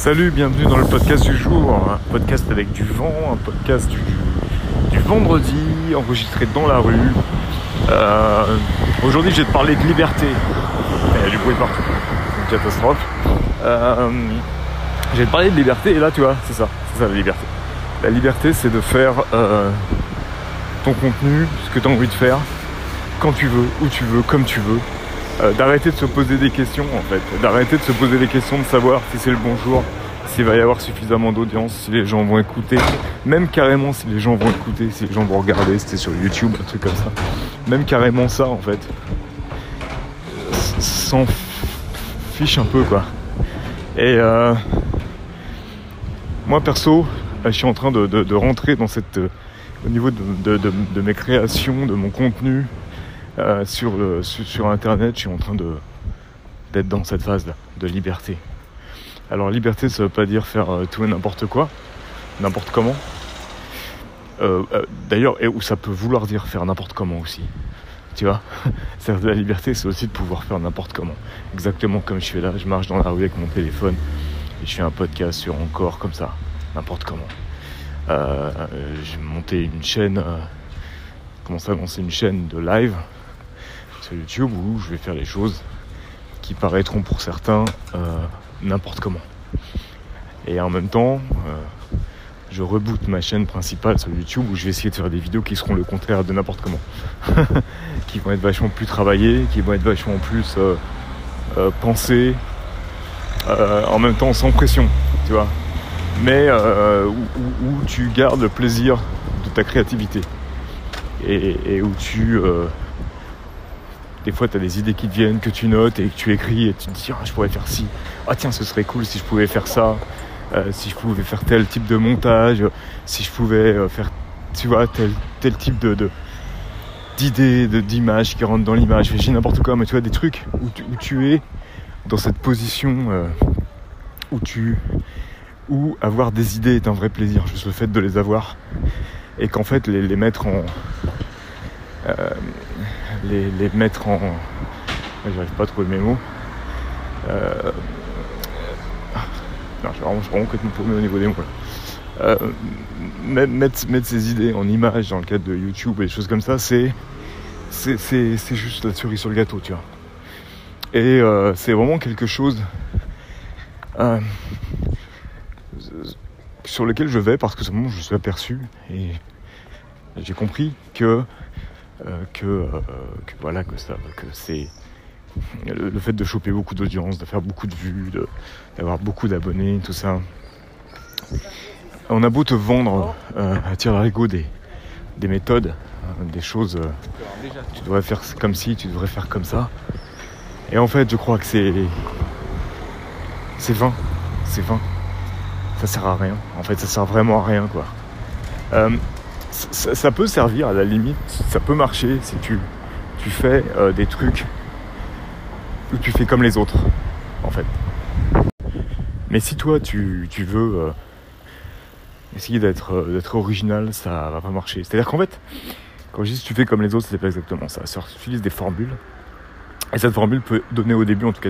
Salut, bienvenue dans le podcast du jour, un podcast avec du vent, un podcast du, vendredi, enregistré dans la rue. Euh, Aujourd'hui, je vais te parler de liberté. Il y a du bruit partout, c'est une catastrophe. Euh, je vais te parler de liberté, et là, tu vois, c'est ça, c'est ça la liberté. La liberté, c'est de faire euh, ton contenu, ce que tu as envie de faire, quand tu veux, où tu veux, comme tu veux. Euh, d'arrêter de se poser des questions en fait, d'arrêter de se poser des questions, de savoir si c'est le bon jour, s'il va y avoir suffisamment d'audience, si les gens vont écouter, même carrément si les gens vont écouter, si les gens vont regarder, c'était sur YouTube, un truc comme ça, même carrément ça en fait, s'en fiche un peu quoi. Et euh, moi perso, je suis en train de, rentrer dans cette, euh, au niveau de, mes créations, de mon contenu, euh, sur, le, sur, sur, internet, je suis en train d'être dans cette phase là de liberté. Alors liberté, ça veut pas dire faire euh, tout et n'importe quoi, n'importe comment. Euh, euh D'ailleurs, et où ça peut vouloir dire faire n'importe comment aussi. Tu vois C'est la liberté, c'est aussi de pouvoir faire n'importe comment. Exactement comme je fais là, je marche dans la rue avec mon téléphone et je fais un podcast sur encore comme ça, n'importe comment. Euh, j'ai monté une chaîne, euh, commencé à lancer une chaîne de live sur YouTube où je vais faire les choses qui paraîtront pour certains euh, n'importe comment. Et en même temps, euh, je reboot ma chaîne principale sur YouTube où je vais essayer de faire des vidéos qui seront le contraire de n'importe comment. qui vont être vachement plus travaillées, qui vont être vachement plus euh, pensées, en même temps sans pression, tu vois. Mais où, tu gardes le plaisir de ta créativité. Et où tu des fois, tu as des idées qui te viennent, que tu notes et que tu écris et tu te dis, ah, je pourrais faire ci. Ah, tiens, ce serait cool si je pouvais faire ça. Euh, si je pouvais faire tel type de montage. Si je pouvais euh, faire, tu vois, tel, type de, de d'idées, d'images qui rentrent dans l'image. J'ai n'importe quoi, mais tu vois, des trucs où tu, es dans cette position euh, où tu. où avoir des idées est un vrai plaisir, juste le fait de les avoir. Et qu'en fait, les, mettre en. Les, mettre en. J'arrive pas à trouver mes mots. Euh... Non, je vraiment, vraiment complètement paumé au niveau des mots. Euh, mettre, mettre ses idées en images dans le cadre de YouTube et des choses comme ça, c'est c'est juste la cerise sur le gâteau, tu vois. Et euh, c'est vraiment quelque chose euh, sur lequel je vais parce que ce moment je suis aperçu et j'ai compris que que, euh, que, voilà que ça que c'est le, fait de choper beaucoup d'audience, de faire beaucoup de vues, d'avoir beaucoup d'abonnés, tout ça. On a beau te vendre euh, à tir larigot des, des méthodes, euh, des choses, euh, tu devrais faire comme ci, tu devrais faire comme ça. Et en fait, je crois que c'est c'est vain, c'est vain. Ça sert à rien. En fait, ça sert vraiment à rien, quoi. Euh, ça, peut servir à la limite, ça peut marcher si tu, tu fais euh, des trucs où tu fais comme les autres, en fait. Mais si toi tu, tu veux euh, essayer d'être euh, d'être original, ça va pas marcher. C'est-à-dire qu'en fait, quand je dis tu fais comme les autres, c'est pas exactement ça. Tu utilises des formules, et cette formule peut donner au début en tout cas